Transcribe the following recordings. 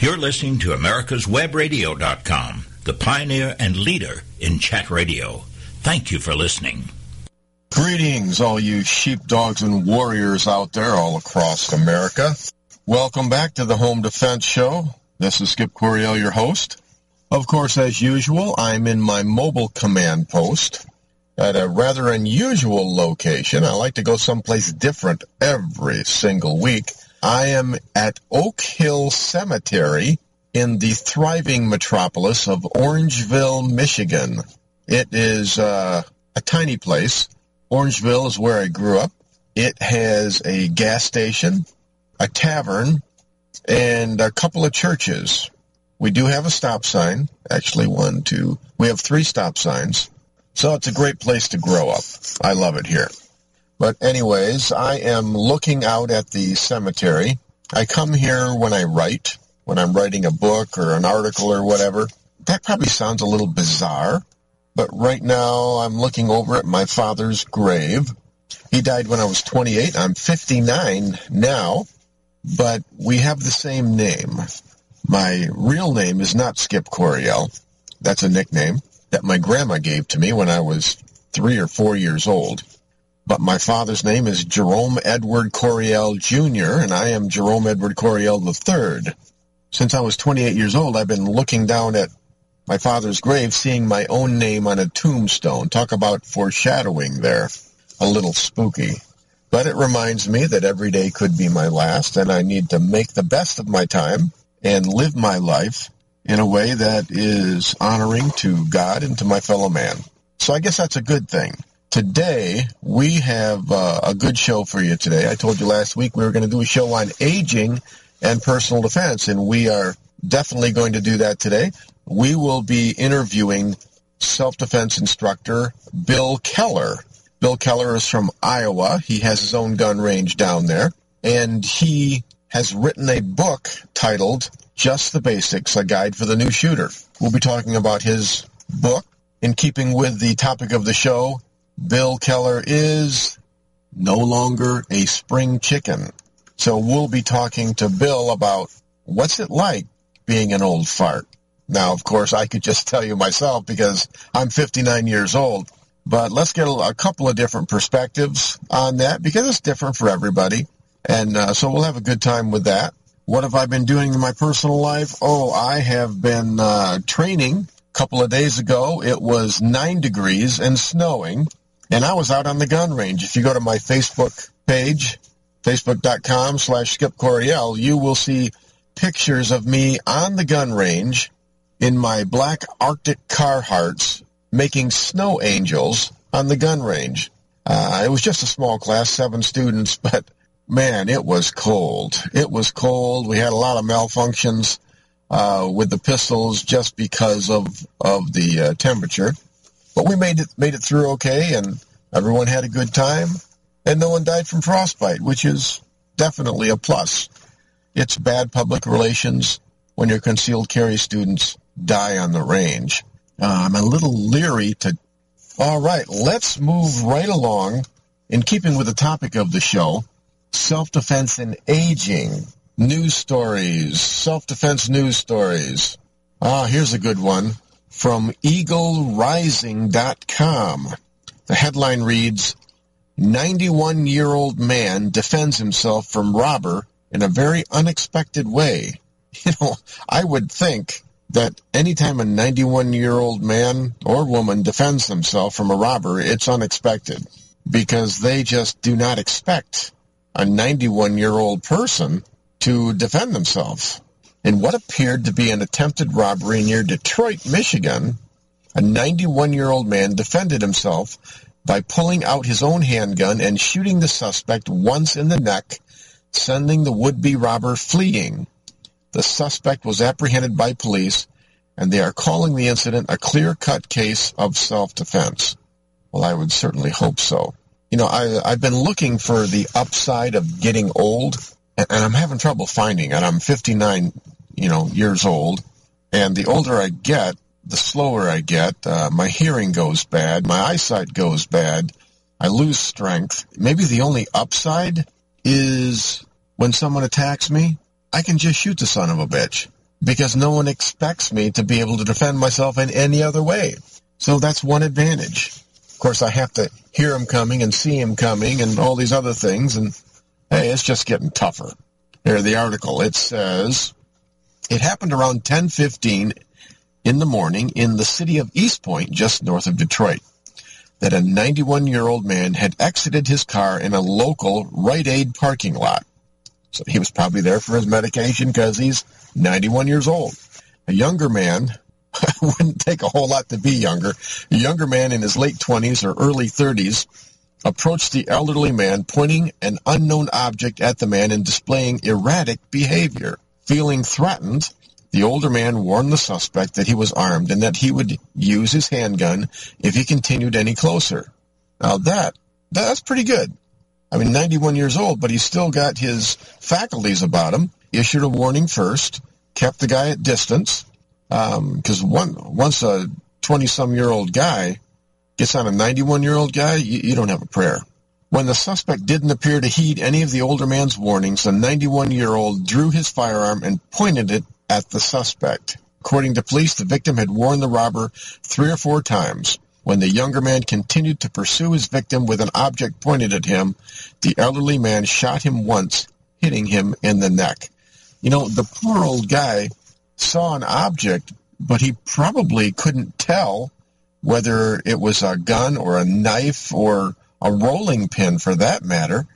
You're listening to America's Webradio.com, the pioneer and leader in chat radio. Thank you for listening. Greetings, all you sheepdogs and warriors out there all across America. Welcome back to the Home Defense Show. This is Skip Coryell, your host. Of course, as usual, I'm in my mobile command post at a rather unusual location. I like to go someplace different every single week. I am at Oak Hill Cemetery in the thriving metropolis of Orangeville, Michigan. It is uh, a tiny place. Orangeville is where I grew up. It has a gas station, a tavern, and a couple of churches. We do have a stop sign. Actually, one, two. We have three stop signs. So it's a great place to grow up. I love it here. But anyways, I am looking out at the cemetery. I come here when I write, when I'm writing a book or an article or whatever. That probably sounds a little bizarre, but right now I'm looking over at my father's grave. He died when I was 28. I'm 59 now, but we have the same name. My real name is not Skip Coryell. That's a nickname that my grandma gave to me when I was three or four years old but my father's name is Jerome Edward Coryell Jr., and I am Jerome Edward Coryell III. Since I was 28 years old, I've been looking down at my father's grave, seeing my own name on a tombstone. Talk about foreshadowing there. A little spooky. But it reminds me that every day could be my last, and I need to make the best of my time and live my life in a way that is honoring to God and to my fellow man. So I guess that's a good thing. Today, we have uh, a good show for you today. I told you last week we were going to do a show on aging and personal defense, and we are definitely going to do that today. We will be interviewing self-defense instructor Bill Keller. Bill Keller is from Iowa. He has his own gun range down there, and he has written a book titled Just the Basics, a guide for the new shooter. We'll be talking about his book in keeping with the topic of the show, Bill Keller is no longer a spring chicken. So we'll be talking to Bill about what's it like being an old fart. Now, of course, I could just tell you myself because I'm 59 years old. But let's get a, couple of different perspectives on that because it's different for everybody. And uh, so we'll have a good time with that. What have I been doing in my personal life? Oh, I have been uh, training. A couple of days ago, it was nine degrees and snowing. And I was out on the gun range. If you go to my Facebook page, facebook.com slash Skip Coryell, you will see pictures of me on the gun range in my black Arctic Carhartts making snow angels on the gun range. Uh, it was just a small class, seven students, but man, it was cold. It was cold. We had a lot of malfunctions uh, with the pistols just because of of the uh, temperature. But we made it made it through okay, and everyone had a good time, and no one died from frostbite, which is definitely a plus. It's bad public relations when your concealed carry students die on the range. Uh, I'm a little leery to. All right, let's move right along. In keeping with the topic of the show, self-defense and aging, news stories, self-defense news stories. Ah, here's a good one from eaglerising.com. The headline reads, 91-year-old man defends himself from robber in a very unexpected way. You know, I would think that anytime a 91-year-old man or woman defends themselves from a robber, it's unexpected because they just do not expect a 91-year-old person to defend themselves. In what appeared to be an attempted robbery near Detroit, Michigan, a 91-year-old man defended himself by pulling out his own handgun and shooting the suspect once in the neck, sending the would-be robber fleeing. The suspect was apprehended by police, and they are calling the incident a clear-cut case of self-defense. Well, I would certainly hope so. You know, I, I've been looking for the upside of getting old, and, and I'm having trouble finding it. I'm 59, you know, years old, and the older I get, the slower I get. Uh, my hearing goes bad. My eyesight goes bad. I lose strength. Maybe the only upside is when someone attacks me, I can just shoot the son of a bitch. because no one expects me to be able to defend myself in any other way. So that's one advantage. Of course, I have to hear him coming and see him coming and all these other things, and hey, it's just getting tougher. Here, the article. It says, it happened around 1015 in the morning in the city of Eastpointe, just north of Detroit, that a 91-year-old man had exited his car in a local Rite Aid parking lot. So he was probably there for his medication because he's 91 years old. A younger man, wouldn't take a whole lot to be younger, a younger man in his late 20s or early 30s approached the elderly man pointing an unknown object at the man and displaying erratic behavior. Feeling threatened, the older man warned the suspect that he was armed and that he would use his handgun if he continued any closer. Now that, that's pretty good. I mean, 91 years old, but he's still got his faculties about him. Issued a warning first, kept the guy at distance, because um, one, once a 20-some-year-old guy gets on a 91-year-old guy, you, you don't have a prayer. When the suspect didn't appear to heed any of the older man's warnings, the 91-year-old drew his firearm and pointed it at the suspect. According to police, the victim had warned the robber three or four times. When the younger man continued to pursue his victim with an object pointed at him, the elderly man shot him once, hitting him in the neck. You know, the poor old guy saw an object, but he probably couldn't tell whether it was a gun or a knife or a rolling pin for that matter,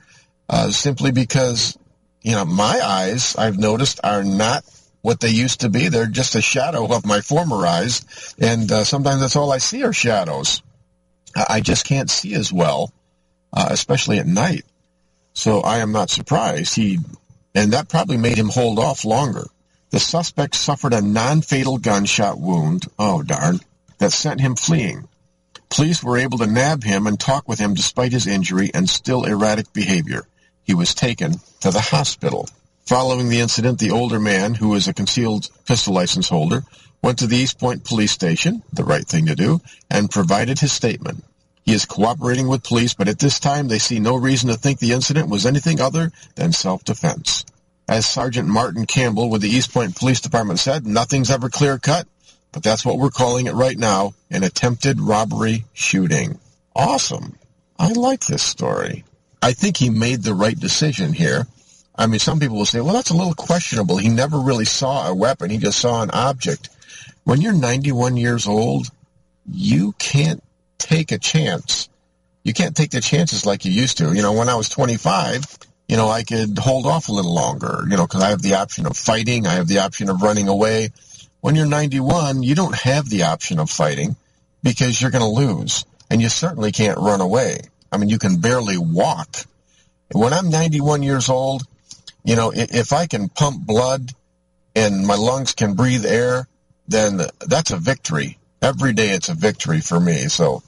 uh, simply because, you know, my eyes, I've noticed, are not what they used to be. They're just a shadow of my former eyes, and uh, sometimes that's all I see are shadows. I just can't see as well, uh, especially at night. So I am not surprised. He, and that probably made him hold off longer. The suspect suffered a non-fatal gunshot wound. Oh darn that sent him fleeing. Police were able to nab him and talk with him despite his injury and still erratic behavior. He was taken to the hospital. Following the incident, the older man, who is a concealed pistol license holder, went to the Eastpointe police station, the right thing to do, and provided his statement. He is cooperating with police, but at this time they see no reason to think the incident was anything other than self-defense. As Sergeant Martin Campbell with the Eastpointe Police Department said, nothing's ever clear cut, but that's what we're calling it right now, an attempted robbery shooting. Awesome. I like this story. I think he made the right decision here. I mean, some people will say, well, that's a little questionable. He never really saw a weapon. He just saw an object. When you're 91 years old, you can't take a chance. You can't take the chances like you used to. You know, when I was 25, you know, I could hold off a little longer, you know, because I have the option of fighting. I have the option of running away. When you're 91, you don't have the option of fighting because you're going to lose. And you certainly can't run away. I mean, you can barely walk. When I'm 91 years old, you know, if I can pump blood and my lungs can breathe air, then that's a victory. Every day it's a victory for me. So,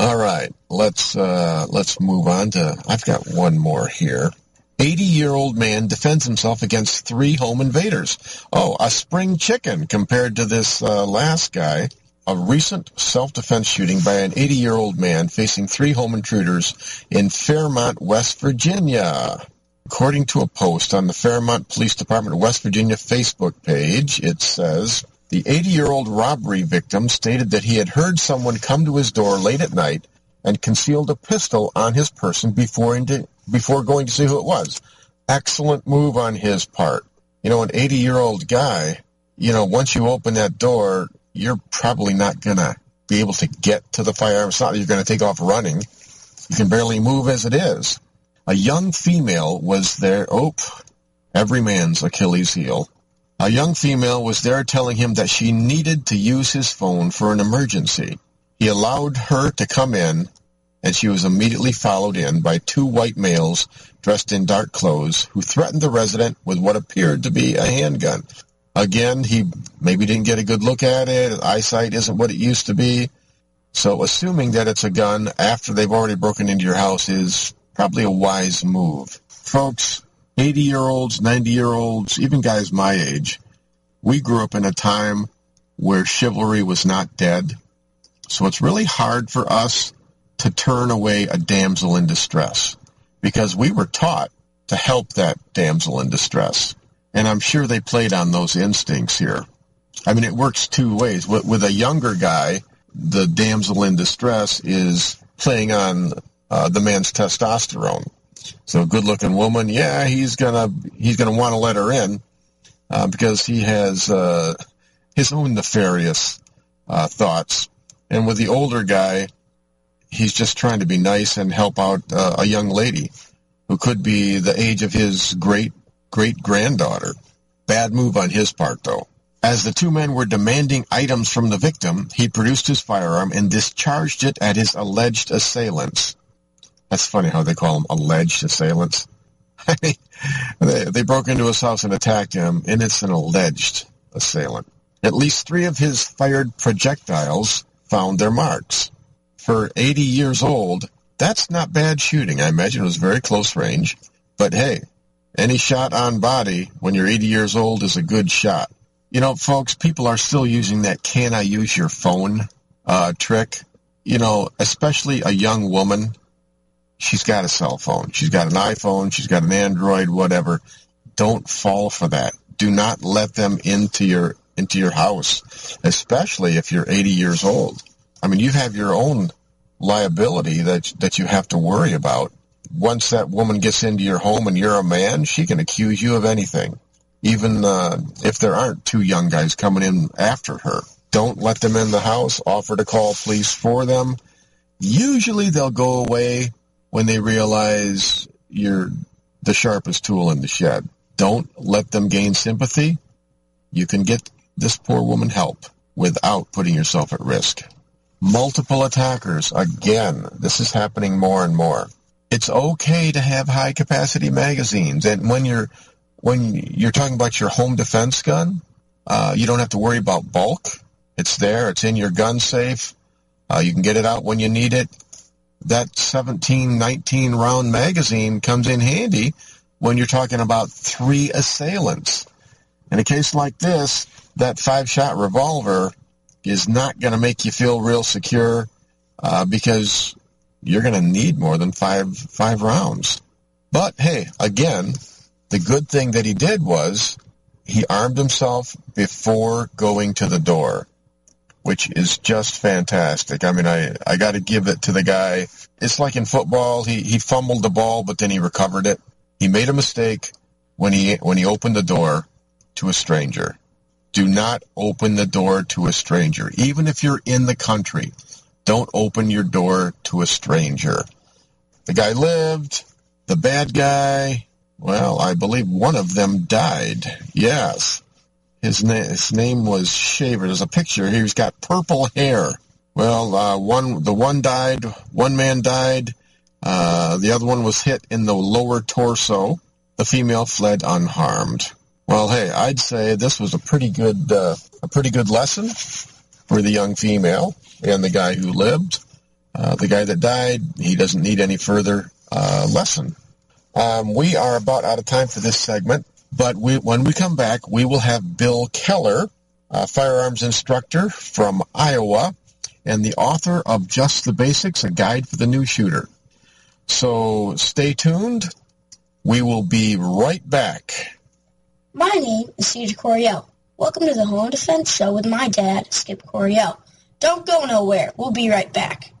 all right, let's, uh, let's move on to, I've got one more here. 80-year-old man defends himself against three home invaders. Oh, a spring chicken compared to this uh, last guy. A recent self-defense shooting by an 80-year-old man facing three home intruders in Fairmont, West Virginia. According to a post on the Fairmont Police Department West Virginia Facebook page, it says, the 80-year-old robbery victim stated that he had heard someone come to his door late at night and concealed a pistol on his person before, before going to see who it was. Excellent move on his part. You know, an 80 year old guy, you know, once you open that door, you're probably not going to be able to get to the firearm. It's not that you're going to take off running. You can barely move as it is. A young female was there. Oh, every man's Achilles heel. A young female was there telling him that she needed to use his phone for an emergency. He allowed her to come in and she was immediately followed in by two white males dressed in dark clothes who threatened the resident with what appeared to be a handgun. Again, he maybe didn't get a good look at it. His eyesight isn't what it used to be. So assuming that it's a gun after they've already broken into your house is probably a wise move. Folks, 80-year-olds, 90-year-olds, even guys my age, we grew up in a time where chivalry was not dead. So it's really hard for us to turn away a damsel in distress because we were taught to help that damsel in distress. And I'm sure they played on those instincts here. I mean, it works two ways. With, with a younger guy, the damsel in distress is playing on uh, the man's testosterone. So, good-looking woman, yeah, he's gonna he's gonna want to let her in uh, because he has uh, his own nefarious uh, thoughts. And with the older guy, he's just trying to be nice and help out uh, a young lady who could be the age of his great great granddaughter. Bad move on his part, though. As the two men were demanding items from the victim, he produced his firearm and discharged it at his alleged assailants. That's funny how they call them alleged assailants. I mean, they, they broke into his house and attacked him, and it's an alleged assailant. At least three of his fired projectiles found their marks. For 80 years old, that's not bad shooting. I imagine it was very close range. But hey, any shot on body when you're 80 years old is a good shot. You know, folks, people are still using that can I use your phone uh, trick. You know, especially a young woman. She's got a cell phone. She's got an iPhone. She's got an Android, whatever. Don't fall for that. Do not let them into your into your house, especially if you're 80 years old. I mean, you have your own liability that that you have to worry about. Once that woman gets into your home and you're a man, she can accuse you of anything, even uh, if there aren't two young guys coming in after her. Don't let them in the house. Offer to call police for them. Usually they'll go away when they realize you're the sharpest tool in the shed. Don't let them gain sympathy. You can get this poor woman help without putting yourself at risk multiple attackers. Again, this is happening more and more. It's okay to have high capacity magazines, and when you're when you're talking about your home defense gun, uh, you don't have to worry about bulk. It's there. It's in your gun safe. Uh, you can get it out when you need it. That 17, 19 round magazine comes in handy when you're talking about three assailants. In a case like this, that five shot revolver is not going to make you feel real secure uh, because you're going to need more than five five rounds. But hey, again, the good thing that he did was he armed himself before going to the door, which is just fantastic. I mean, I, I got to give it to the guy. It's like in football, he, he fumbled the ball, but then he recovered it. He made a mistake when he when he opened the door to a stranger. Do not open the door to a stranger. Even if you're in the country, don't open your door to a stranger. The guy lived. The bad guy, well, I believe one of them died. Yes. His, na- his name was Shaver. There's a picture. He's got purple hair. Well, uh, one the one died. One man died. Uh, the other one was hit in the lower torso. The female fled unharmed. Well, hey, I'd say this was a pretty good uh, a pretty good lesson for the young female and the guy who lived. Uh, the guy that died, he doesn't need any further uh, lesson. Um, we are about out of time for this segment, but we, when we come back, we will have Bill Keller, a firearms instructor from Iowa, and the author of Just the Basics, a guide for the new shooter. So stay tuned. We will be right back. My name is Cedar Coryell. Welcome to the Home Defense Show with my dad, Skip Coryell. Don't go nowhere. We'll be right back.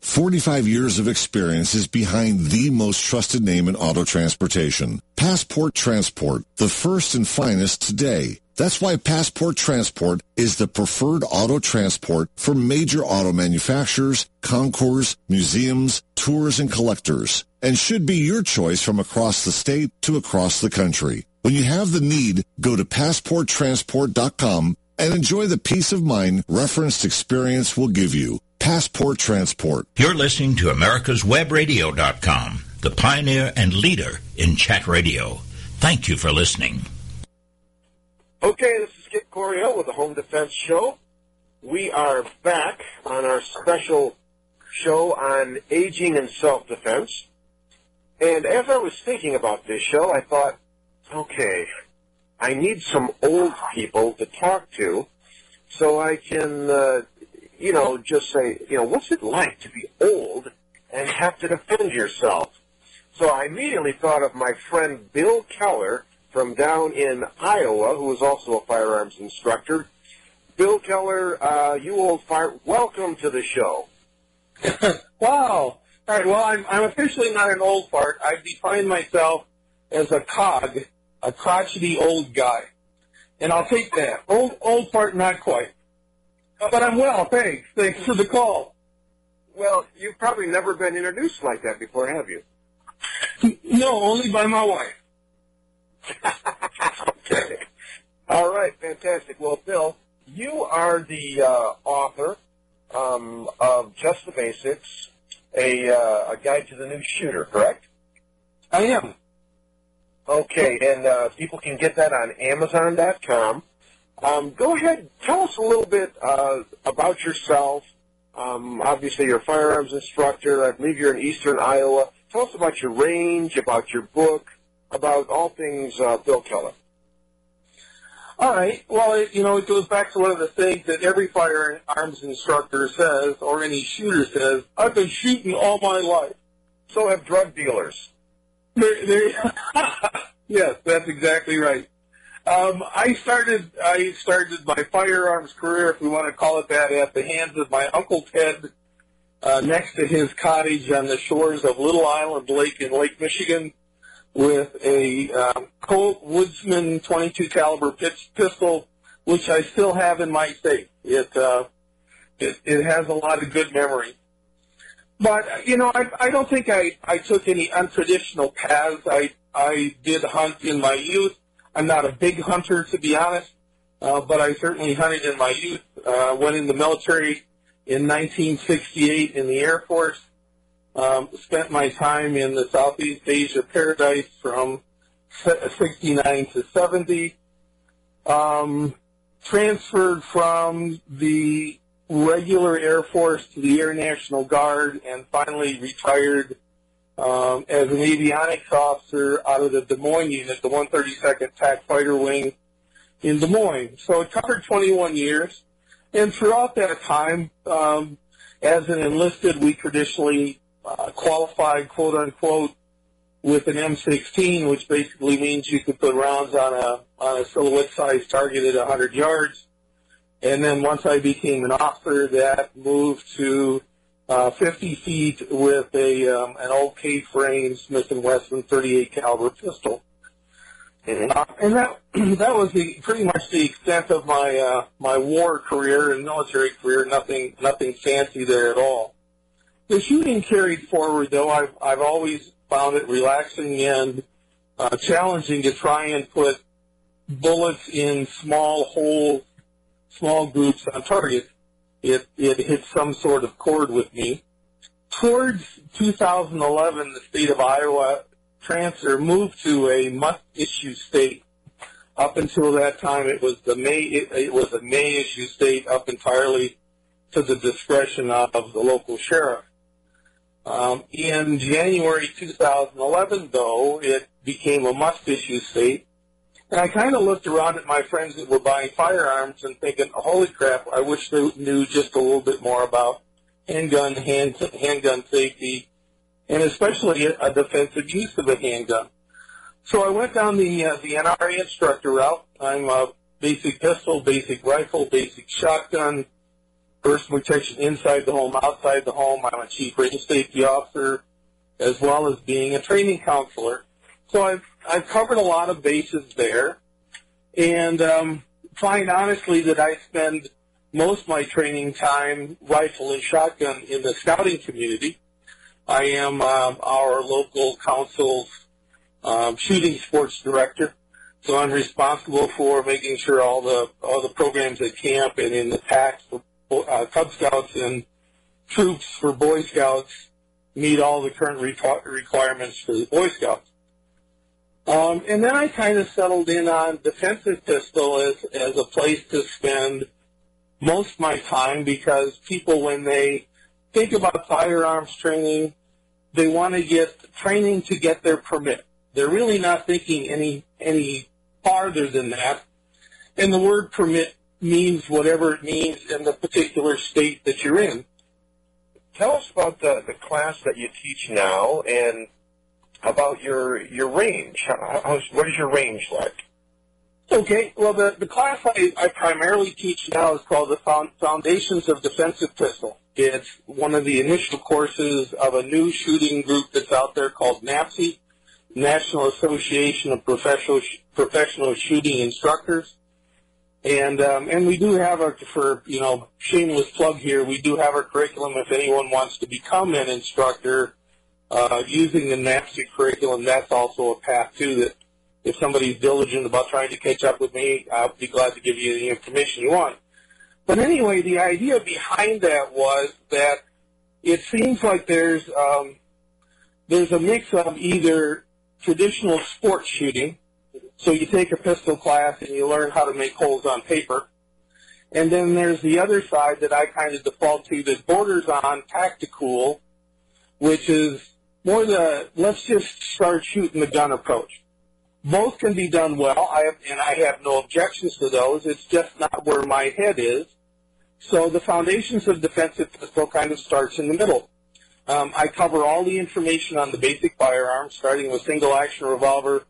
45 years of experience is behind the most trusted name in auto transportation. Passport Transport, the first and finest today. That's why Passport Transport is the preferred auto transport for major auto manufacturers, concours, museums, tours, and collectors, and should be your choice from across the state to across the country. When you have the need, go to passporttransport.com and enjoy the peace of mind referenced experience will give you. Passport Transport. You're listening to America'sWebRadio.com, the pioneer and leader in chat radio. Thank you for listening. Okay, this is Skip Coryell with the Home Defense Show. We are back on our special show on aging and self-defense. And as I was thinking about this show, I thought, okay, I need some old people to talk to so I can, uh, you know, just say, you know, what's it like to be old and have to defend yourself? So I immediately thought of my friend Bill Keller from down in Iowa, who is also a firearms instructor. Bill Keller, uh, you old fire, welcome to the show. wow. All right. Well, I'm, I'm officially not an old fart. I define myself as a cog, a crotchety old guy, and I'll take that. Old old fart, not quite. But I'm well. Thanks. Thanks for the call. Well, you've probably never been introduced like that before, have you? No, only by my wife. okay. All right, fantastic. Well, Bill, you are the uh, author um, of Just the Basics, a, uh, a guide to the new shooter, correct? I am. Okay, and uh, people can get that on Amazon.com. Um, go ahead, tell us a little bit uh, about yourself. Um, obviously, you're a firearms instructor. I believe you're in eastern Iowa. Tell us about your range, about your book, about all things uh, Bill Keller. All right. Well, it, you know, it goes back to one of the things that every firearms instructor says, or any shooter says. I've been shooting all my life. So have drug dealers. They're, they're yes, that's exactly right. Um, I started I started my firearms career, if we want to call it that, at the hands of my uncle Ted, uh, next to his cottage on the shores of Little Island Lake in Lake Michigan, with a um, Colt Woodsman 22 caliber pistol, which I still have in my safe. It uh, it, it has a lot of good memory. But you know, I, I don't think I, I took any untraditional paths. I I did hunt in my youth. I'm not a big hunter, to be honest, uh, but I certainly hunted in my youth. Uh, went in the military in 1968 in the Air Force. Um, spent my time in the Southeast Asia Paradise from 69 to 70. Um, transferred from the regular Air Force to the Air National Guard and finally retired um, as an avionics officer out of the Des Moines unit, the 132nd TAC Fighter Wing in Des Moines. So it covered 21 years. And throughout that time, um, as an enlisted, we traditionally uh, qualified, quote unquote, with an M16, which basically means you could put rounds on a on a silhouette-sized target at 100 yards. And then once I became an officer, that moved to uh, 50 feet with a um, an old K-frame Smith and Wesson 38 caliber pistol. Mm-hmm. Uh, and that that was the pretty much the extent of my uh, my war career and military career. Nothing nothing fancy there at all. The shooting carried forward, though. I've I've always found it relaxing and uh, challenging to try and put bullets in small holes, small groups on target it, it hit some sort of chord with me. Towards 2011, the state of Iowa transfer moved to a must-issue state. Up until that time, it was the may it, it was a may issue state, up entirely to the discretion of the local sheriff. Um, in January 2011, though, it became a must-issue state, and I kind of looked around at my friends that were buying firearms and thinking, holy crap, I wish they knew just a little bit more about handgun, hand, handgun safety, and especially a, defensive use of a handgun. So I went down the, uh, the NRA instructor route. I'm a basic pistol, basic rifle, basic shotgun, personal protection inside the home, outside the home. I'm a chief range safety officer, as well as being a training counselor. So I've I've covered a lot of bases there, and um, find honestly that I spend most of my training time rifle and shotgun in the scouting community. I am um, our local council's um, shooting sports director, so I'm responsible for making sure all the all the programs at camp and in the packs for uh, Cub Scouts and troops for Boy Scouts meet all the current requirements for the Boy Scouts. Um, and then I kind of settled in on defensive pistol as, as a place to spend most of my time because people, when they think about firearms training, they want to get training to get their permit. They're really not thinking any any farther than that. And the word permit means whatever it means in the particular state that you're in. Tell us about the, the class that you teach now and about your your range. How, what is your range like? Okay, well, the, the class I, I primarily teach now is called the Foundations of Defensive Pistol. It's one of the initial courses of a new shooting group that's out there called NAPSI, National Association of Professional Professional Shooting Instructors. And um, and we do have our for you know shameless plug here. We do have our curriculum if anyone wants to become an instructor uh, using the NAPSI curriculum. That's also a path too. That if somebody's diligent about trying to catch up with me, I'll be glad to give you the information you want. But anyway, the idea behind that was that it seems like there's um, there's a mix of either traditional sports shooting, so you take a pistol class and you learn how to make holes on paper, and then there's the other side that I kind of default to that borders on tactical, which is more the let's just start shooting the gun approach. Both can be done well, I have, and I have no objections to those. It's just not where my head is. So the foundations of defensive pistol kind of starts in the middle. Um, I cover all the information on the basic firearm, starting with single action revolver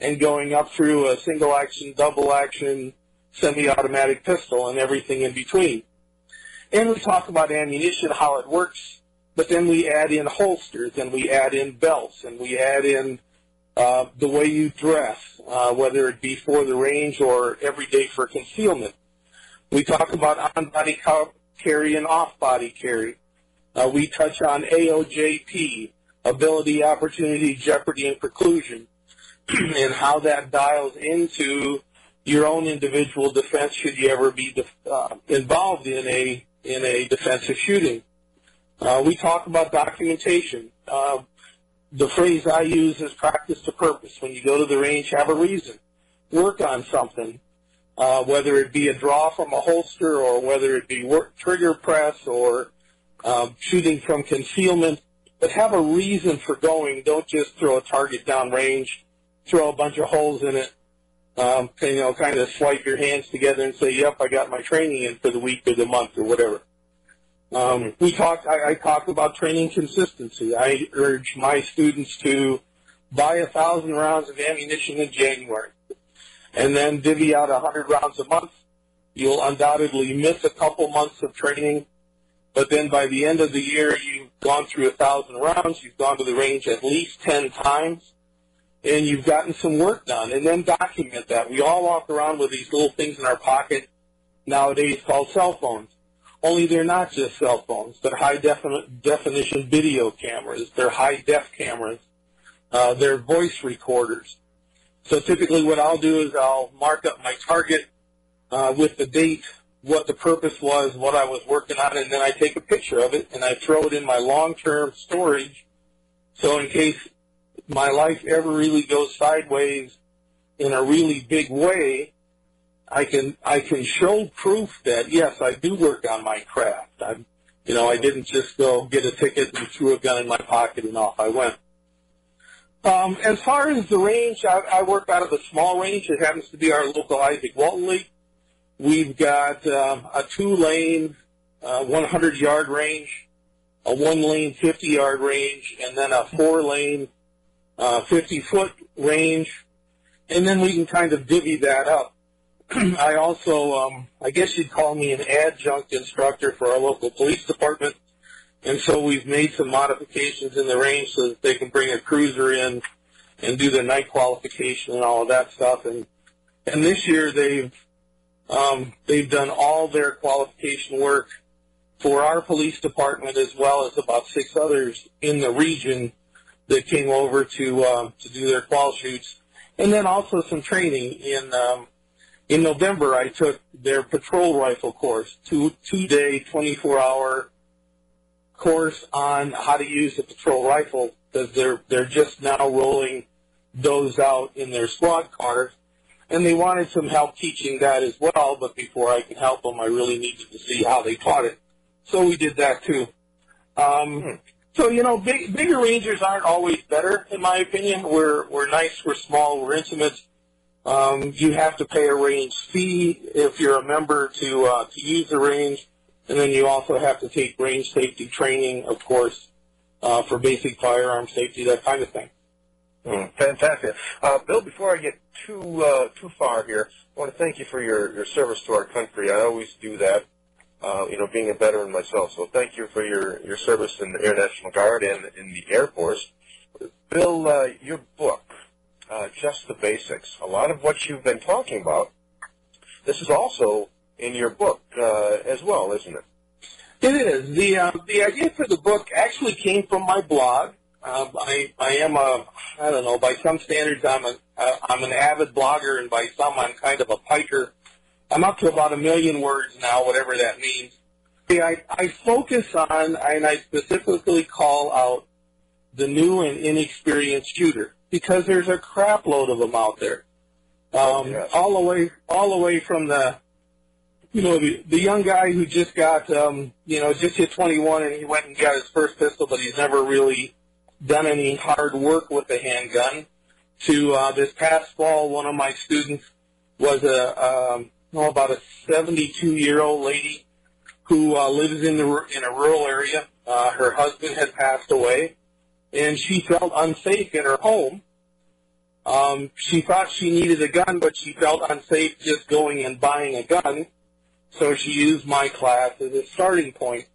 and going up through a single action, double action, semi-automatic pistol and everything in between. And we talk about ammunition, how it works, but then we add in holsters and we add in belts and we add in uh, the way you dress, uh, whether it be for the range or every day for concealment. We talk about on-body carry and off-body carry. Uh, we touch on AOJP, ability, opportunity, jeopardy, and preclusion, and how that dials into your own individual defense should you ever be def- uh, involved in a in a defensive shooting. Uh, we talk about documentation. Uh, the phrase I use is practice to purpose. When you go to the range, have a reason. Work on something, uh, whether it be a draw from a holster or whether it be work, trigger press or um, shooting from concealment. But have a reason for going. Don't just throw a target down range, throw a bunch of holes in it, um, you know, kind of swipe your hands together and say, "Yep, I got my training in for the week or the month or whatever." Um, we talked. I, I talked about training consistency. I urge my students to buy a thousand rounds of ammunition in January, and then divvy out a hundred rounds a month. You'll undoubtedly miss a couple months of training, but then by the end of the year, you've gone through a thousand rounds. You've gone to the range at least ten times, and you've gotten some work done. And then document that. We all walk around with these little things in our pocket nowadays called cell phones only they're not just cell phones. They're high defini- definition video cameras. They're high def cameras. Uh, they're voice recorders. So typically what I'll do is I'll mark up my target uh, with the date, what the purpose was, what I was working on, and then I take a picture of it and I throw it in my long-term storage. So in case my life ever really goes sideways in a really big way, I can I can show proof that yes, I do work on my craft. I, you know, I didn't just go get a ticket and threw a gun in my pocket and off I went. Um, as far as the range, I, I work out of a small range. It happens to be our local Izaak Walton League. We've got um, a two-lane, uh, 100-yard range, a one-lane, 50-yard range, and then a four-lane, uh, 50-foot range, and then we can kind of divvy that up. I also, um, I guess you'd call me an adjunct instructor for our local police department. And so we've made some modifications in the range so that they can bring a cruiser in and do their night qualification and all of that stuff. And and this year they've um, they've done all their qualification work for our police department as well as about six others in the region that came over to um, to do their qual shoots, and then also some training in um, in November, I took their patrol rifle course, two two day, 24 hour course on how to use a patrol rifle because they're they're just now rolling those out in their squad cars, and they wanted some help teaching that as well. But before I could help them, I really needed to see how they taught it, so we did that too. Um, hmm. so you know, big, bigger rangers aren't always better, in my opinion. We're we're nice, we're small, we're intimate um, you have to pay a range fee if you're a member to uh, to use the range, and then you also have to take range safety training, of course, uh, for basic firearm safety, that kind of thing. Mm, fantastic. Uh, Bill, before I get too uh, too far here, I want to thank you for your, your service to our country. I always do that, uh, you know, being a veteran myself. So thank you for your, your service in the Air National Guard and in the Air Force. Bill, uh, your book, uh, Just the Basics, a lot of what you've been talking about, this is also in your book uh, as well, isn't it? It is. The, uh, the idea for the book actually came from my blog. Uh, I, I am a, I don't know, by some standards I'm a, uh, I'm an avid blogger and by some I'm kind of a piker. I'm up to about a million words now, whatever that means. I, I focus on, and I specifically call out the new and inexperienced shooter because there's a crap load of them out there. Um, Yes. all the way, all the way from the, you know, the, the young guy who just got, um, you know, just hit 21 and he went and got his first pistol, but he's never really done any hard work with the handgun. To uh, this past fall, one of my students was a, um, oh, about a 72 year old lady who uh, lives in the in a rural area. Uh, her husband had passed away, and she felt unsafe in her home. Um, she thought she needed a gun, but she felt unsafe just going and buying a gun. So she used my class as a starting point.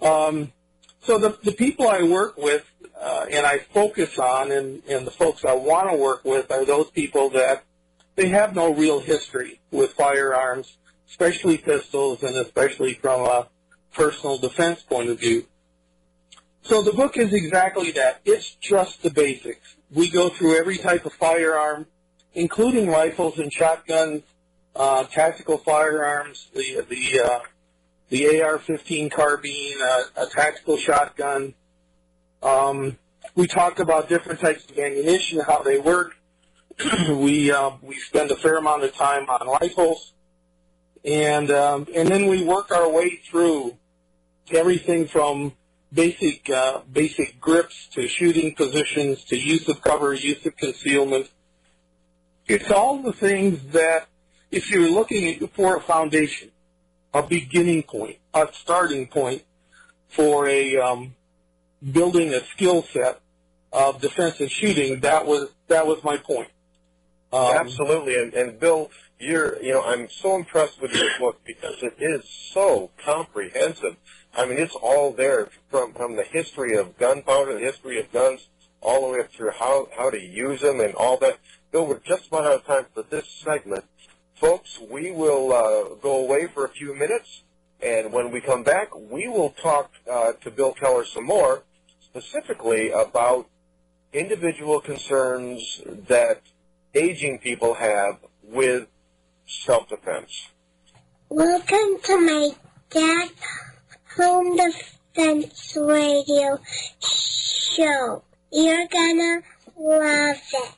Um, so the, the people I work with uh, and I focus on and, and the folks I want to work with are those people that they have no real history with firearms, especially pistols and especially from a personal defense point of view. So the book is exactly that. It's just the basics. We go through every type of firearm, including rifles and shotguns, uh, tactical firearms, the the uh, the AR-15 carbine, uh, a tactical shotgun. Um, we talk about different types of ammunition, how they work. we uh, we spend a fair amount of time on rifles, and um, and then we work our way through everything from basic uh, basic grips to shooting positions to use of cover, use of concealment. It's all the things that if you're looking for a foundation, a beginning point, a starting point for a um, building a skill set of defensive shooting, that was that was my point. Um, Absolutely, and, and Bill, you're, you know, I'm so impressed with your book because it is so comprehensive. I mean, it's all there from from the history of gunpowder, the history of guns, all the way up through how how to use them and all that. Bill, we're just about out of time for this segment, folks. We will uh, go away for a few minutes, and when we come back, we will talk uh, to Bill Keller some more, specifically about individual concerns that aging people have with self-defense. Welcome to my dad's home defense radio show. You're gonna love it.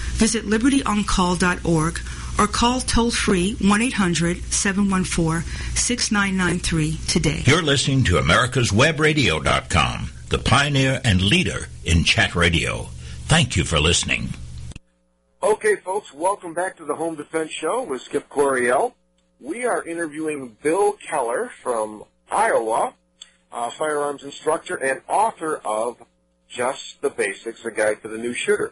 visit libertyoncall.org or call toll-free 1-800-714-6993 today. You're listening to America's America'sWebRadio.com, the pioneer and leader in chat radio. Thank you for listening. Okay, folks, welcome back to the Home Defense Show with Skip Coryell. We are interviewing Bill Keller from Iowa, uh, firearms instructor and author of Just the Basics, a guide to the new shooter.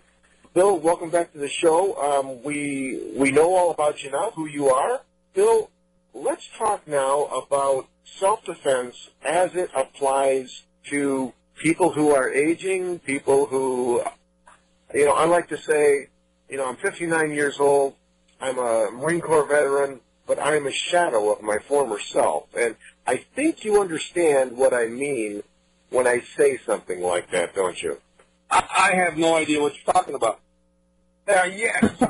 Bill, welcome back to the show. Um, we we know all about you now, who you are. Bill, let's talk now about self-defense as it applies to people who are aging, people who, you know, I like to say, you know, I'm 59 years old. I'm a Marine Corps veteran, but I am a shadow of my former self. And I think you understand what I mean when I say something like that, don't you? I, I have no idea what you're talking about. Uh, yes. you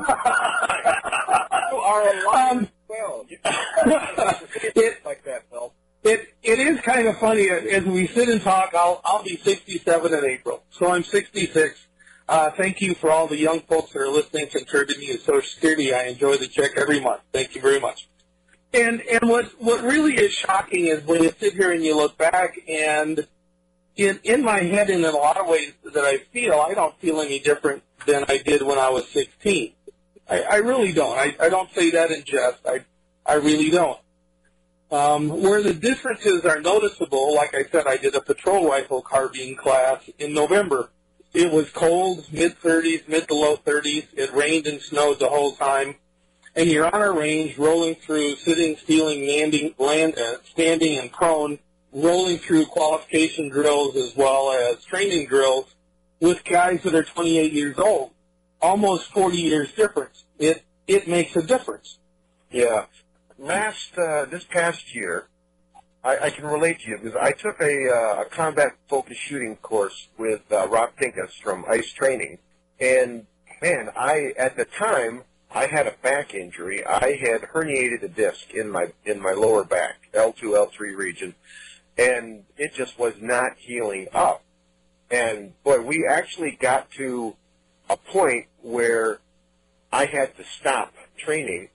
are alive. Um, well, it, like that, Bill. It it is kind of funny as we sit and talk. I'll I'll be 67 in April, so I'm 66. Uh, thank you for all the young folks that are listening, contributing to Social Security. I enjoy the check every month. Thank you very much. And and what what really is shocking is when you sit here and you look back and in in my head and in a lot of ways that I feel, I don't feel any different than I did when I was 16. I, I really don't. I, I don't say that in jest. I I really don't. Um, where the differences are noticeable, like I said, I did a patrol rifle carbine class in November. It was cold, mid 30s, mid to low 30s. It rained and snowed the whole time. And you're on a range, rolling through, sitting, stealing, landing, land, uh, standing, and prone, rolling through qualification drills as well as training drills with guys that are 28 years old. Almost 40 years difference. It it makes a difference. Yeah last uh, this past year, I, I can relate to you because I took a, uh, a combat focused shooting course with uh, Rob Pincus from Ice Training, and man, I at the time I had a back injury. I had herniated a disc in my in my lower back, L2 L3 region, and it just was not healing up. And boy, we actually got to a point where I had to stop training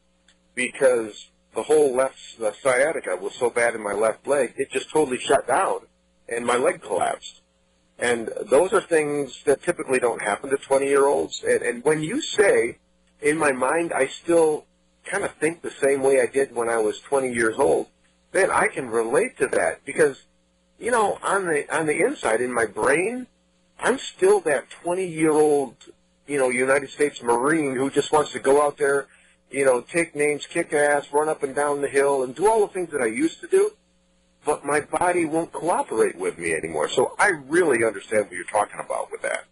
because the whole left the sciatica was so bad in my left leg, it just totally shut down, and my leg collapsed. And those are things that typically don't happen to 20 year olds. And, and when you say, in my mind, I still kind of think the same way I did when I was 20 years old, then I can relate to that because, you know, on the on the inside in my brain, I'm still that 20 year old, you know, United States Marine who just wants to go out there you know, take names, kick ass, run up and down the hill, and do all the things that I used to do. But my body won't cooperate with me anymore. So I really understand what you're talking about with that.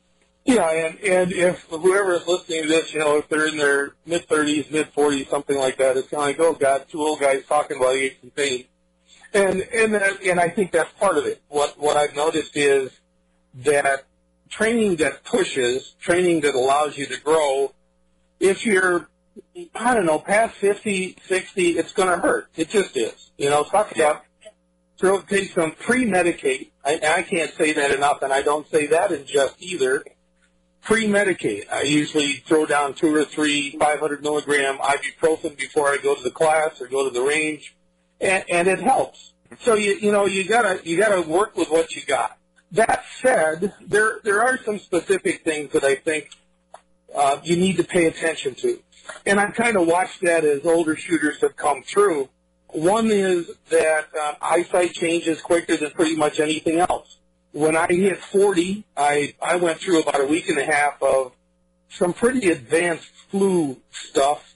Yeah, and and if whoever is listening to this, you know, if they're in their mid thirties, mid forties, something like that, it's kind of like, oh God, two old guys talking about aches and pain, and and and I think that's part of it. What what I've noticed is that training that pushes, training that allows you to grow. If you're I don't know, past 50, 60, it's going to hurt. It just is. You know, it up. Throw, take some pre-medicate. I, I can't say that enough, and I don't say that in jest either. Pre-medicate. I usually throw down two or three 500 milligram ibuprofen before I go to the class or go to the range, and, and it helps. So you you know you gotta you gotta work with what you got. That said, there there are some specific things that I think uh, you need to pay attention to. And I've kind of watched that as older shooters have come through. One is that uh, eyesight changes quicker than pretty much anything else. When I hit 40, I, I went through about a week and a half of some pretty advanced flu stuff.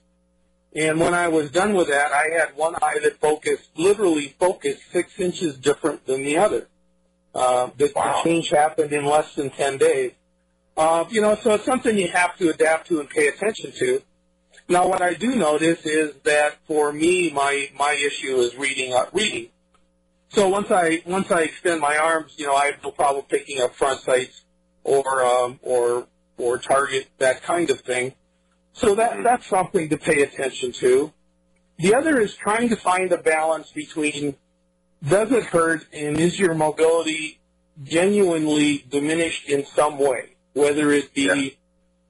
And when I was done with that, I had one eye that focused, literally focused six inches different than the other. Uh, the, wow. change happened in less than 10 days. Uh, you know, so it's something you have to adapt to and pay attention to. Now, what I do notice is that for me, my my issue is reading uh, reading. So once I once I extend my arms, you know, I have no problem picking up front sights or um, or or target that kind of thing. So that mm-hmm. that's something to pay attention to. The other is trying to find a balance between does it hurt and is your mobility genuinely diminished in some way, whether it be yeah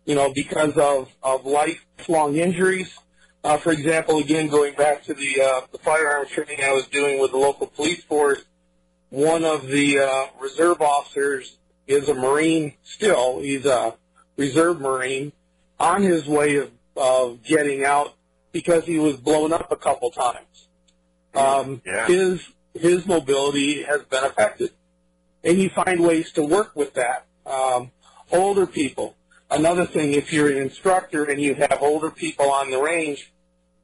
you know, because of, of lifelong injuries. Uh, for example, again, going back to the, uh, the firearms training I was doing with the local police force, one of the uh, reserve officers is a Marine still. He's a reserve Marine on his way of, of getting out because he was blown up a couple times. Um, yeah. His his mobility has been affected. And you find ways to work with that. Um, older people. Another thing, if you're an instructor and you have older people on the range,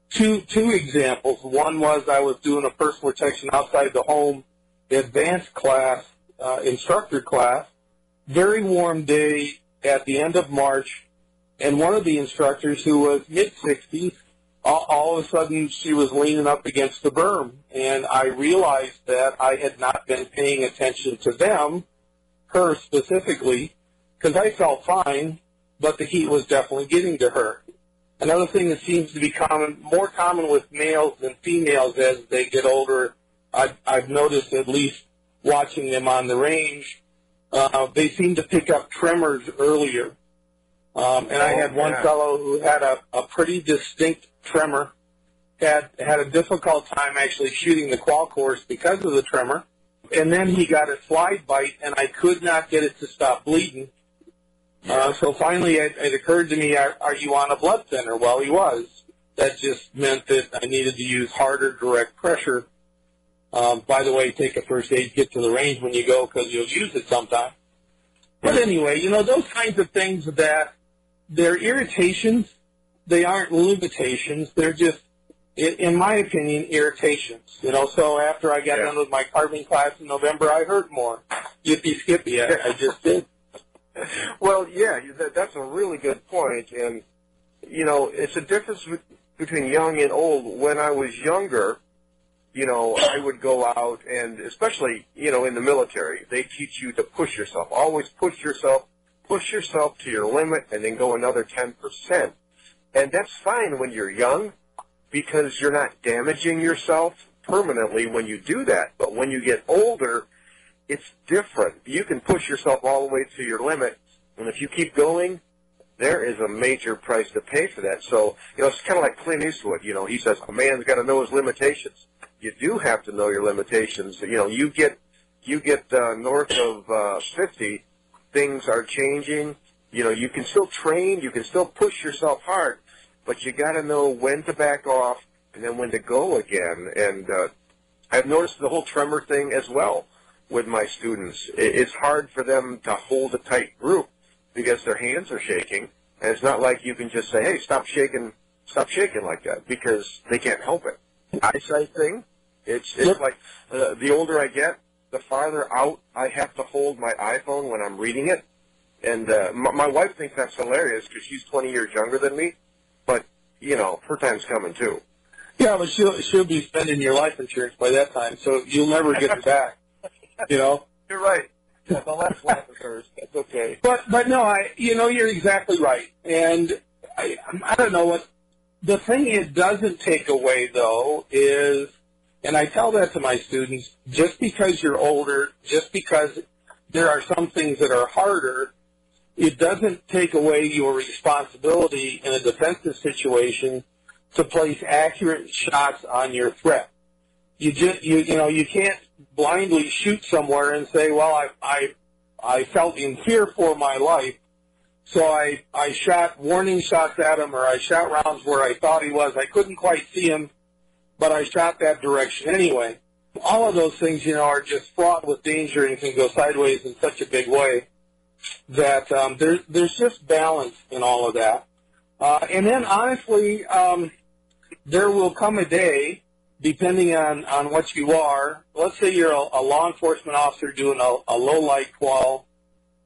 two two examples. One was I was doing a personal protection outside the home advanced class, uh, instructor class, very warm day at the end of March, and one of the instructors who was mid 60s, all, all of a sudden she was leaning up against the berm, and I realized that I had not been paying attention to them, her specifically, because I felt fine, but the heat was definitely getting to her. Another thing that seems to be common, more common with males than females as they get older, I've, I've noticed at least watching them on the range, uh, they seem to pick up tremors earlier. Um, and I had one yeah. fellow who had a, a pretty distinct tremor, had had a difficult time actually shooting the qual course because of the tremor, and then he got a slide bite, and I could not get it to stop bleeding. Uh, so finally, it, it occurred to me, are, are you on a blood thinner? Well, he was. That just meant that I needed to use harder direct pressure. Um, by the way, take a first aid kit to the range when you go because you'll use it sometime. But anyway, you know, those kinds of things that they're irritations, they aren't limitations, they're just, in my opinion, irritations. You know, so after I got Yeah. done with my carbine class in November, I hurt more. Yippee skippy, I, I just did. Well, yeah, that, that's a really good point, and you know, it's a difference between young and old. When I was younger, you know, I would go out and, especially, you know, in the military, they teach you to push yourself. Always push yourself, push yourself to your limit, and then go another ten percent. And that's fine when you're young, because you're not damaging yourself permanently when you do that. But when you get older, it's different. You can push yourself all the way to your limit, and if you keep going, there is a major price to pay for that. So, you know, it's kind of like Clint Eastwood. You know, he says a man's got to know his limitations. You do have to know your limitations. You know, you get you get uh, north of uh, 50, things are changing. You know, you can still train, you can still push yourself hard, but you got to know when to back off and then when to go again. And uh, I've noticed the whole tremor thing as well with my students. It- It's hard for them to hold a tight group because their hands are shaking, and it's not like you can just say, "Hey, stop shaking, stop shaking like that," because they can't help it. Eyesight thing. It's it's Yep. like uh, the older I get, the farther out I have to hold my iPhone when I'm reading it. And uh, my, my wife thinks that's hilarious because she's 20 years younger than me, but you know her time's coming too. Yeah, but she'll she'll be spending your life insurance by that time, so you'll never get it back. You know. You're right. The last laugh of hers. That's okay. But but no, I you know you're exactly right, and I I don't know what the thing it doesn't take away though is, and I tell that to my students, just because you're older, just because there are some things that are harder, it doesn't take away your responsibility in a defensive situation to place accurate shots on your threat. You just you you know you can't blindly shoot somewhere and say, well, I I I felt in fear for my life, so I I shot warning shots at him, or I shot rounds where I thought he was. I couldn't quite see him, but I shot that direction anyway. All of those things, you know, are just fraught with danger and can go sideways in such a big way that um, there's there's just balance in all of that. Uh, and then honestly, um, there will come a day, depending on, on what you are. Let's say you're a, a law enforcement officer doing a, a low light qual,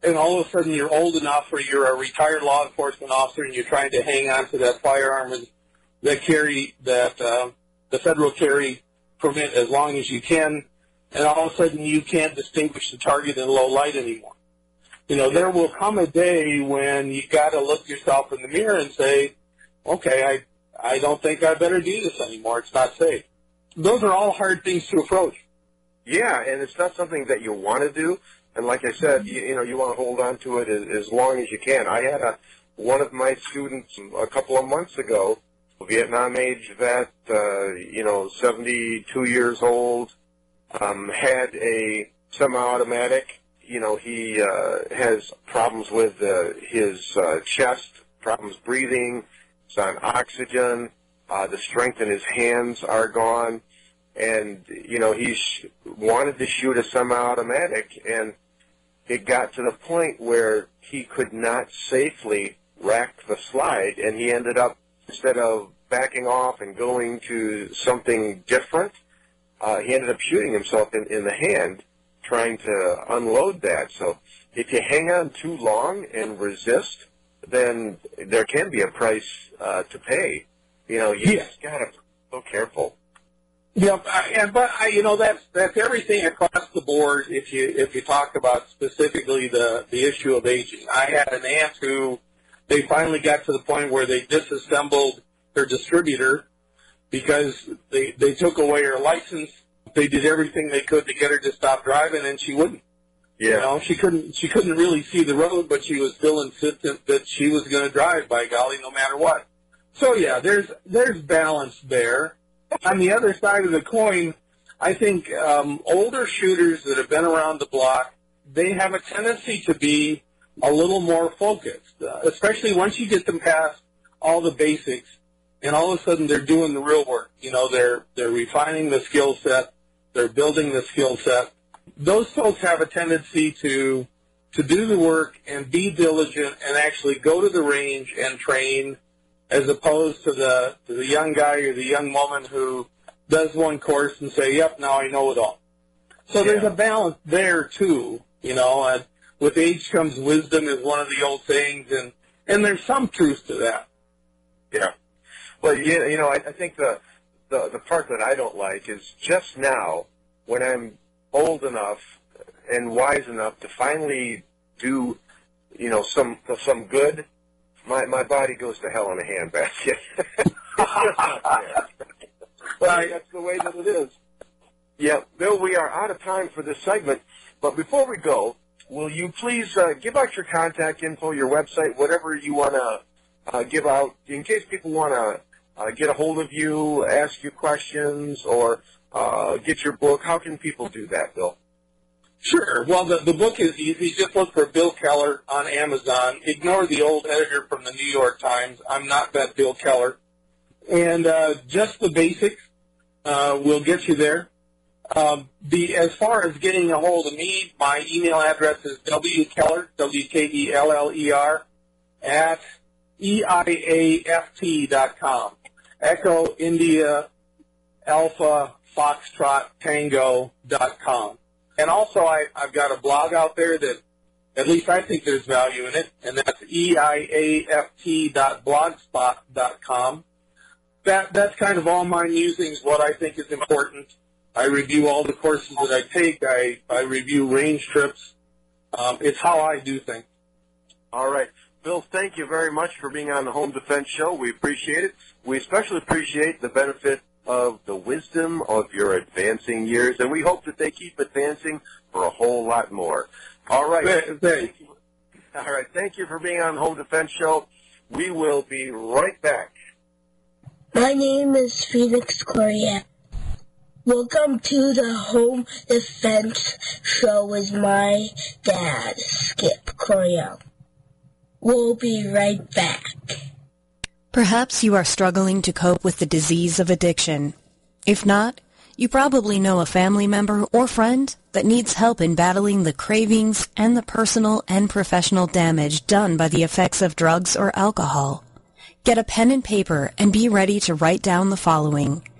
and all of a sudden you're old enough or you're a retired law enforcement officer and you're trying to hang on to that firearm and that carry that uh, the federal carry permit as long as you can, and all of a sudden you can't distinguish the target in low light anymore. You know, there will come a day when you got to look yourself in the mirror and say, okay, I I don't think I better do this anymore. It's not safe. Those are all hard things to approach. Yeah, and it's not something that you want to do. And like I said, you, you know, you want to hold on to it as, as long as you can. I had a one of my students a couple of months ago, Vietnam age vet, uh, you know, 72 years old, um, had a semi-automatic. You know, he uh, has problems with uh, his uh, chest, problems breathing. He's on oxygen. Uh, the strength in his hands are gone. and you know he sh- wanted to shoot a semi-automatic, and it got to the point where he could not safely rack the slide, and he ended up instead of backing off and going to something different, uh, he ended up shooting himself in, in the hand trying to unload that. So if you hang on too long and resist, then there can be a price uh, to pay. You know, you Yeah. just gotta be so careful. Yeah, I- and but I, you know that's that's everything across the board. If you if you talk about specifically the the issue of aging, I had an aunt who they finally got to the point where they disassembled her distributor because they they took away her license. They did everything they could to get her to stop driving, and she wouldn't. You know, she couldn't she couldn't really see the road, but she was still insistent that she was going to drive. By golly, no matter what. So yeah, there's there's balance there. On the other side of the coin, I think um, older shooters that have been around the block, they have a tendency to be a little more focused, uh, especially once you get them past all the basics, and all of a sudden they're doing the real work. You know, they're they're refining the skill set, they're building the skill set. Those folks have a tendency to to do the work and be diligent and actually go to the range and train as opposed to the to the young guy or the young woman who does one course and say, "Yep, now I know it all." So there's a balance there too, you know. And with age comes wisdom is one of the old sayings, and and there's some truth to that. Yeah. Well, you, you know, I, I think the, the the part that I don't like is just now when I'm old enough and wise enough to finally do, you know, some some good. My my body goes to hell in a handbasket. Not that's the way that it is. Yeah, Bill, we are out of time for this segment, but before we go, will you please uh, give out your contact info, your website, whatever you want to uh, give out, in case people want to uh, get a hold of you, ask you questions, or uh, get your book. How can people do that, Bill? Sure. Well, the, the book is easy. Just look for Bill Keller on Amazon. Ignore the old editor from the New York Times. I'm not that Bill Keller. And uh, just the basics uh, will get you there. Um, the as far as getting a hold of me, my email address is wkeller, W-K-E-L-L-E-R, at E eiaft dot com. Echo India Alpha Foxtrot Tango dot com. And also, I, I've got a blog out there that at least I think there's value in it, and that's E eiaft.blogspot.com. That that's kind of all my musings. What I think is important. I review all the courses that I take. I I review range trips. Um, it's how I do things. All right. Bill, thank you very much for being on the Home Defense Show. We appreciate it. We especially appreciate the benefit of the wisdom of your advancing years, and we hope that they keep advancing for a whole lot more. All right. Th- thanks. All right. Thank you for being on the Home Defense Show. We will be right back. My name is Felix Coryell. Welcome to the Home Defense Show with my dad, Skip Coryell. We'll be right back. Perhaps you are struggling to cope with the disease of addiction. If not, you probably know a family member or friend that needs help in battling the cravings and the personal and professional damage done by the effects of drugs or alcohol. Get a pen and paper and be ready to write down the following.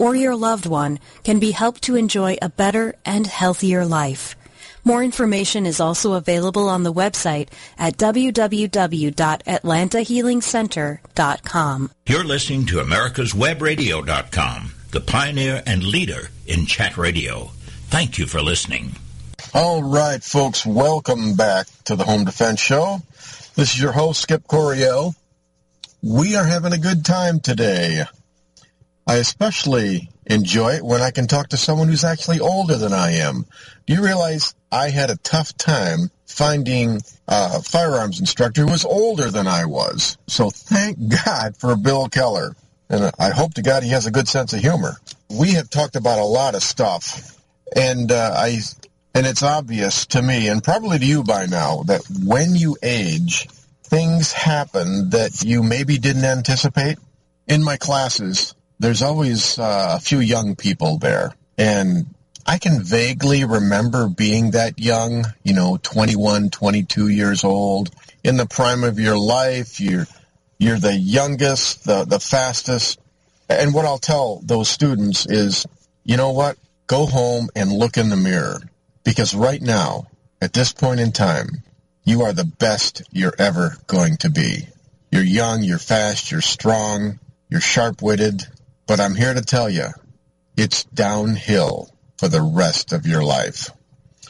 or your loved one can be helped to enjoy a better and healthier life. More information is also available on the website at www.atlantahealingcenter.com. You're listening to America'sWebRadio.com, the pioneer and leader in chat radio. Thank you for listening. All right, folks, welcome back to the Home Defense Show. This is your host, Skip Coryell. We are having a good time today. I especially enjoy it when I can talk to someone who's actually older than I am. Do you realize I had a tough time finding a firearms instructor who was older than I was? So thank God for Bill Keller. And I hope to God he has a good sense of humor. We have talked about a lot of stuff. And uh, I and it's obvious to me and probably to you by now that when you age, things happen that you maybe didn't anticipate. In my classes, there's always uh, a few young people there. And I can vaguely remember being that young, you know, 21, 22 years old, in the prime of your life. You're, you're the youngest, the, the fastest. And what I'll tell those students is, you know what? Go home and look in the mirror. Because right now, at this point in time, you are the best you're ever going to be. You're young, you're fast, you're strong, you're sharp-witted, but I'm here to tell you, it's downhill for the rest of your life.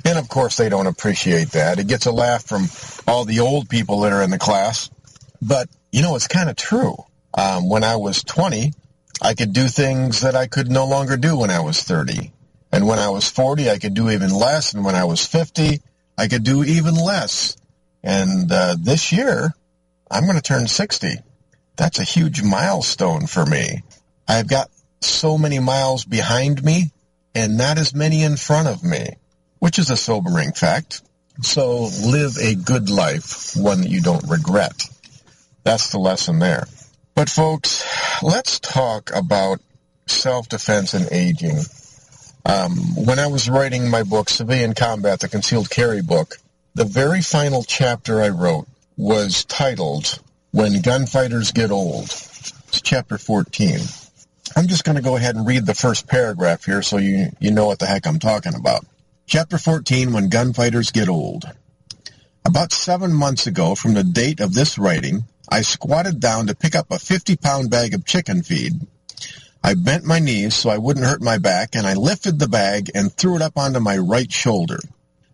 And of course, they don't appreciate that. It gets a laugh from all the old people that are in the class. But, you know, it's kind of true. Um, when I was 20, I could do things that I could no longer do when I was 30. And when I was 40, I could do even less. And when I was 50, I could do even less. And uh, this year, I'm going to turn 60. That's a huge milestone for me. I've got so many miles behind me and not as many in front of me, which is a sobering fact. So live a good life, one that you don't regret. That's the lesson there. But folks, let's talk about self-defense and aging. Um, when I was writing my book, Civilian Combat, the Concealed Carry book, the very final chapter I wrote was titled When Gunfighters Get Old. It's chapter 14. I'm just going to go ahead and read the first paragraph here so you, you know what the heck I'm talking about. Chapter 14, When Gunfighters Get Old. About seven months ago from the date of this writing, I squatted down to pick up a 50-pound bag of chicken feed. I bent my knees so I wouldn't hurt my back, and I lifted the bag and threw it up onto my right shoulder.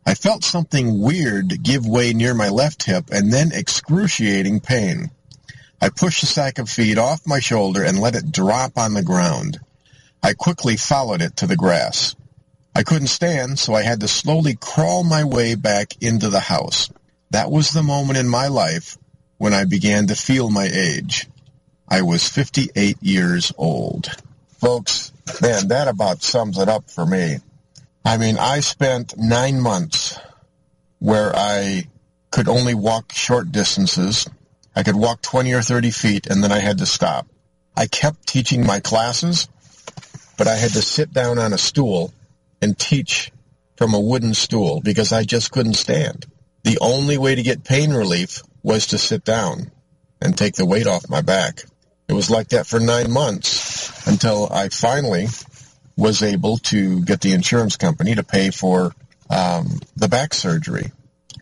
I felt something weird give way near my left hip and then excruciating pain. I pushed the sack of feed off my shoulder and let it drop on the ground. I quickly followed it to the grass. I couldn't stand, so I had to slowly crawl my way back into the house. That was the moment in my life when I began to feel my age. I was 58 years old. Folks, man, that about sums it up for me. I mean, I spent nine months where I could only walk short distances I could walk 20 or 30 feet and then I had to stop. I kept teaching my classes, but I had to sit down on a stool and teach from a wooden stool because I just couldn't stand. The only way to get pain relief was to sit down and take the weight off my back. It was like that for nine months until I finally was able to get the insurance company to pay for um, the back surgery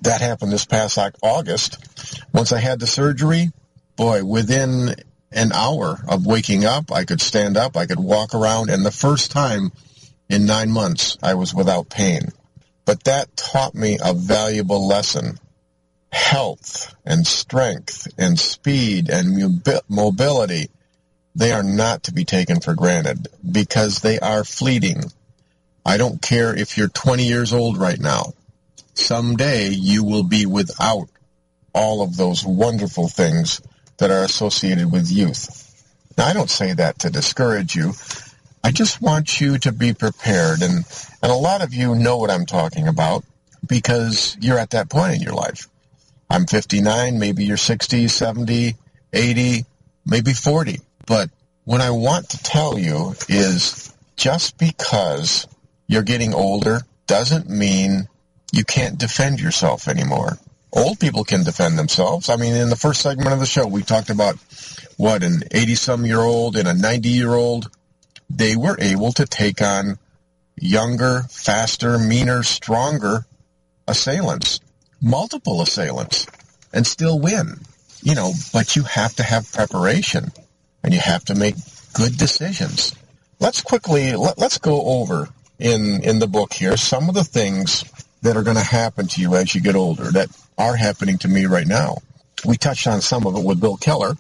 that happened this past August. Once I had the surgery, boy, within an hour of waking up, I could stand up, I could walk around, and the first time in nine months, I was without pain. But that taught me a valuable lesson. Health and strength and speed and mobility, they are not to be taken for granted because they are fleeting. I don't care if you're 20 years old right now someday you will be without all of those wonderful things that are associated with youth. Now, I don't say that to discourage you. I just want you to be prepared. And, and a lot of you know what I'm talking about because you're at that point in your life. I'm 59, maybe you're 60, 70, 80, maybe 40. But what I want to tell you is just because you're getting older doesn't mean you can't defend yourself anymore. Old people can defend themselves. I mean, in the first segment of the show, we talked about what an 80-some year old and a 90 year old. They were able to take on younger, faster, meaner, stronger assailants, multiple assailants, and still win. You know, but you have to have preparation and you have to make good decisions. Let's quickly, let, us go over in, in the book here some of the things that are going to happen to you as you get older that are happening to me right now. We touched on some of it with Bill Keller,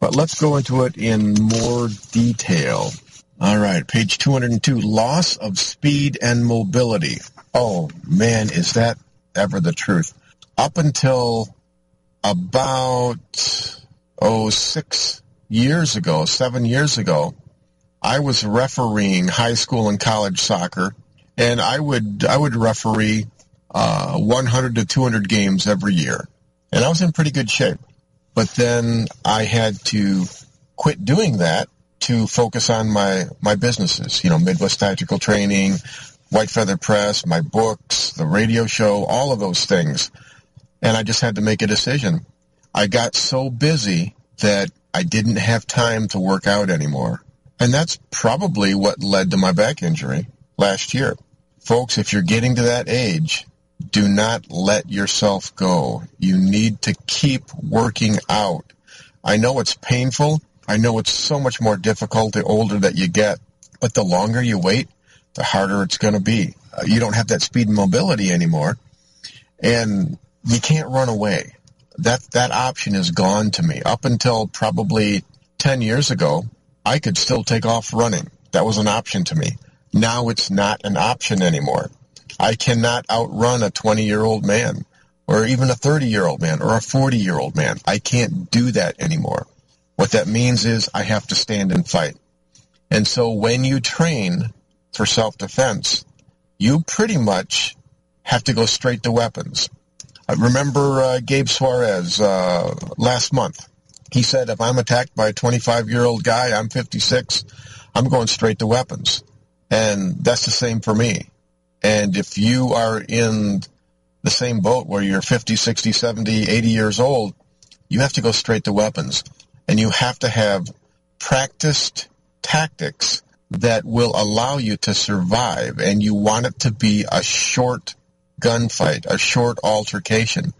but let's go into it in more detail. All right, page 202, loss of speed and mobility. Oh, man, is that ever the truth? Up until about, oh, six years ago, seven years ago, I was refereeing high school and college soccer, and I would I would referee uh, 100 to 200 games every year, and I was in pretty good shape. But then I had to quit doing that to focus on my my businesses. You know, Midwest Tactical Training, White Feather Press, my books, the radio show, all of those things, and I just had to make a decision. I got so busy that I didn't have time to work out anymore. And that's probably what led to my back injury last year. Folks, if you're getting to that age, do not let yourself go. You need to keep working out. I know it's painful. I know it's so much more difficult the older that you get, but the longer you wait, the harder it's going to be. Uh, you don't have that speed and mobility anymore, and you can't run away that that option is gone to me. Up until probably 10 years ago, I could still take off running. That was an option to me. Now it's not an option anymore. I cannot outrun a 20-year-old man or even a 30-year-old man or a 40-year-old man. I can't do that anymore. What that means is I have to stand and fight. And so when you train for self-defense, you pretty much have to go straight to weapons. I remember uh, Gabe Suarez uh, last month. He said, if I'm attacked by a 25-year-old guy, I'm 56, I'm going straight to weapons. And that's the same for me. And if you are in the same boat where you're 50, 60, 70, 80 years old, you have to go straight to weapons. And you have to have practiced tactics that will allow you to survive. And you want it to be a short gunfight, a short altercation,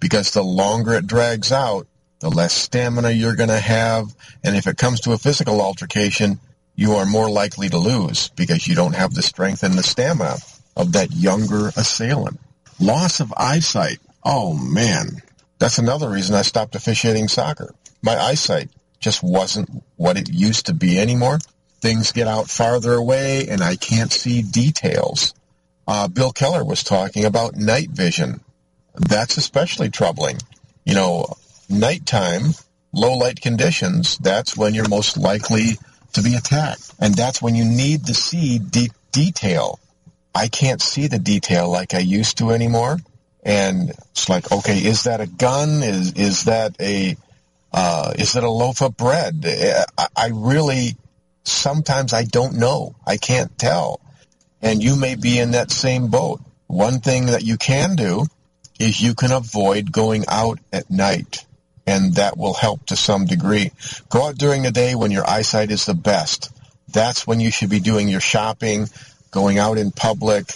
because the longer it drags out, the less stamina you're going to have. And if it comes to a physical altercation, you are more likely to lose because you don't have the strength and the stamina of that younger assailant. Loss of eyesight. Oh man, that's another reason I stopped officiating soccer. My eyesight just wasn't what it used to be anymore. Things get out farther away and I can't see details uh, Bill Keller was talking about night vision. That's especially troubling. You know, nighttime, low light conditions, that's when you're most likely to be attacked. And that's when you need to see de- detail. I can't see the detail like I used to anymore. And it's like, okay, is that a gun? Is, is that a, uh, is it a loaf of bread? I, I really, sometimes I don't know. I can't tell and you may be in that same boat. One thing that you can do is you can avoid going out at night, and that will help to some degree. Go out during the day when your eyesight is the best. That's when you should be doing your shopping, going out in public.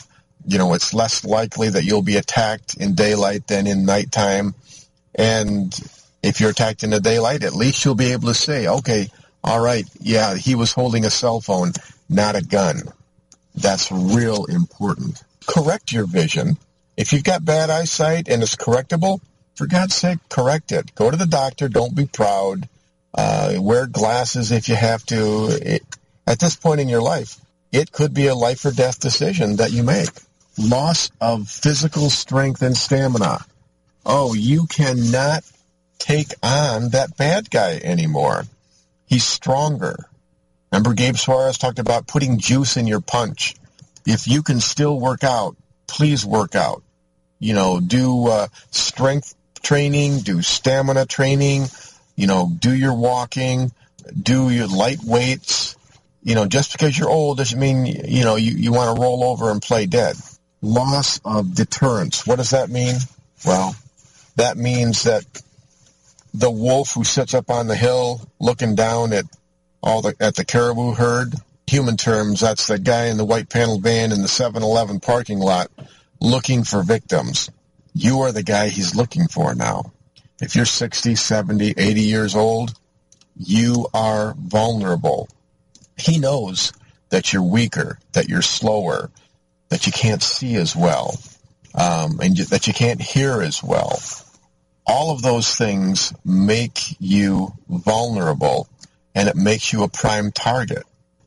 You know, it's less likely that you'll be attacked in daylight than in nighttime. And if you're attacked in the daylight, at least you'll be able to say, okay, all right, yeah, he was holding a cell phone, not a gun. That's real important. Correct your vision. If you've got bad eyesight and it's correctable, for God's sake, correct it. Go to the doctor. Don't be proud. Uh, wear glasses if you have to. It, at this point in your life, it could be a life or death decision that you make. Loss of physical strength and stamina. Oh, you cannot take on that bad guy anymore. He's stronger. Remember Gabe Suarez talked about putting juice in your punch. If you can still work out, please work out. You know, do uh, strength training, do stamina training, you know, do your walking, do your light weights. You know, just because you're old doesn't mean, you know, you, you want to roll over and play dead. Loss of deterrence. What does that mean? Well, that means that the wolf who sits up on the hill looking down at all the at the caribou herd. Human terms, that's the guy in the white panel van in the 7-Eleven parking lot looking for victims. You are the guy he's looking for now. If you're 60, 70, 80 years old, you are vulnerable. He knows that you're weaker, that you're slower, that you can't see as well, um, and that you can't hear as well. All of those things make you vulnerable and it makes you a prime target.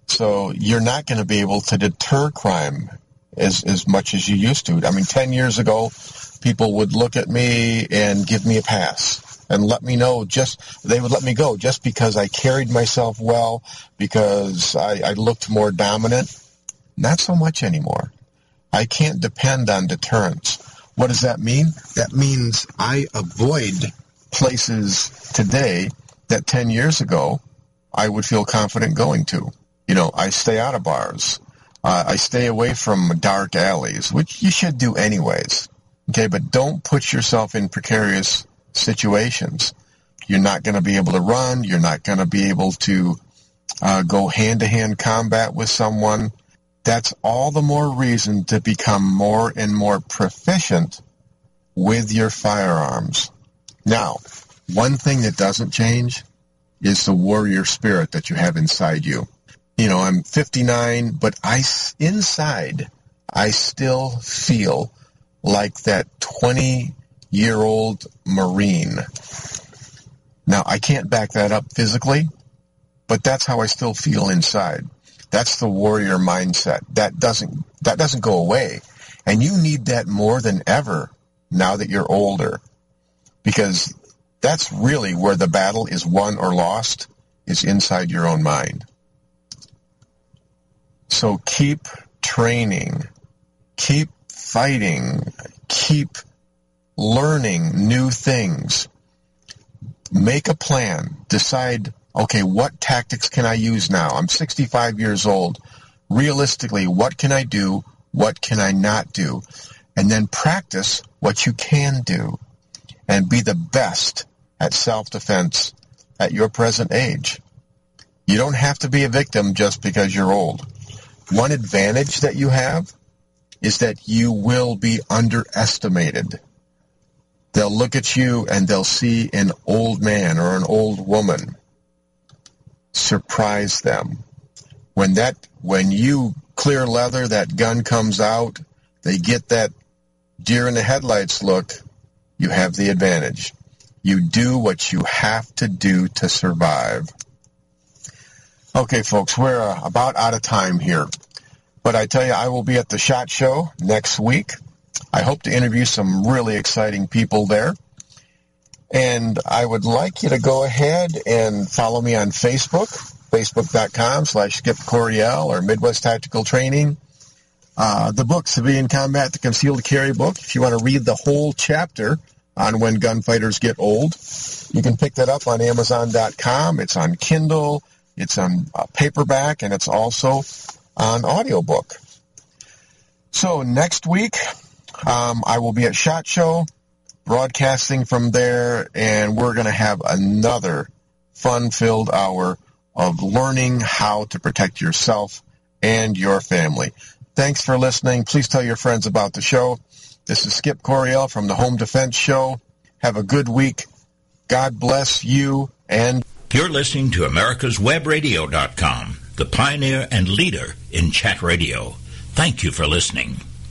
So you're not going to be able to deter crime as, as much as you used to. I mean, 10 years ago, people would look at me and give me a pass and let me know just, they would let me go just because I carried myself well, because I, I looked more dominant. Not so much anymore. I can't depend on deterrence. What does that mean? That means I avoid places today that 10 years ago I would feel confident going to. You know, I stay out of bars. Uh, I stay away from dark alleys, which you should do anyways. Okay, but don't put yourself in precarious situations. You're not going to be able to run. You're not going to be able to uh, go hand-to-hand combat with someone. That's all the more reason to become more and more proficient with your firearms. Now, one thing that doesn't change is the warrior spirit that you have inside you. You know, I'm 59, but I, inside, I still feel like that 20 year old Marine. Now, I can't back that up physically, but that's how I still feel inside. That's the warrior mindset. That doesn't, that doesn't go away. And you need that more than ever now that you're older because that's really where the battle is won or lost is inside your own mind. So keep training, keep fighting, keep learning new things. Make a plan. Decide, okay, what tactics can I use now? I'm 65 years old. Realistically, what can I do? What can I not do? And then practice what you can do and be the best at self-defense at your present age. You don't have to be a victim just because you're old. One advantage that you have is that you will be underestimated. They'll look at you and they'll see an old man or an old woman. Surprise them. When that, when you clear leather, that gun comes out, they get that deer in the headlights look, you have the advantage. You do what you have to do to survive. Okay, folks, we're uh, about out of time here. But I tell you, I will be at the SHOT Show next week. I hope to interview some really exciting people there. And I would like you to go ahead and follow me on Facebook, facebook.com slash Skip Coryell or Midwest Tactical Training. Uh, the book, Civilian Combat, the Concealed Carry book. If you want to read the whole chapter on when gunfighters get old, you can pick that up on Amazon.com. It's on Kindle, it's on uh, paperback, and it's also on audiobook. So next week, um, I will be at SHOT Show, broadcasting from there, and we're going to have another fun-filled hour of learning how to protect yourself and your family. Thanks for listening. Please tell your friends about the show. This is Skip Coryell from the Home Defense Show. Have a good week. God bless you and... You're listening to America'sWebRadio.com, the pioneer and leader in chat radio. Thank you for listening.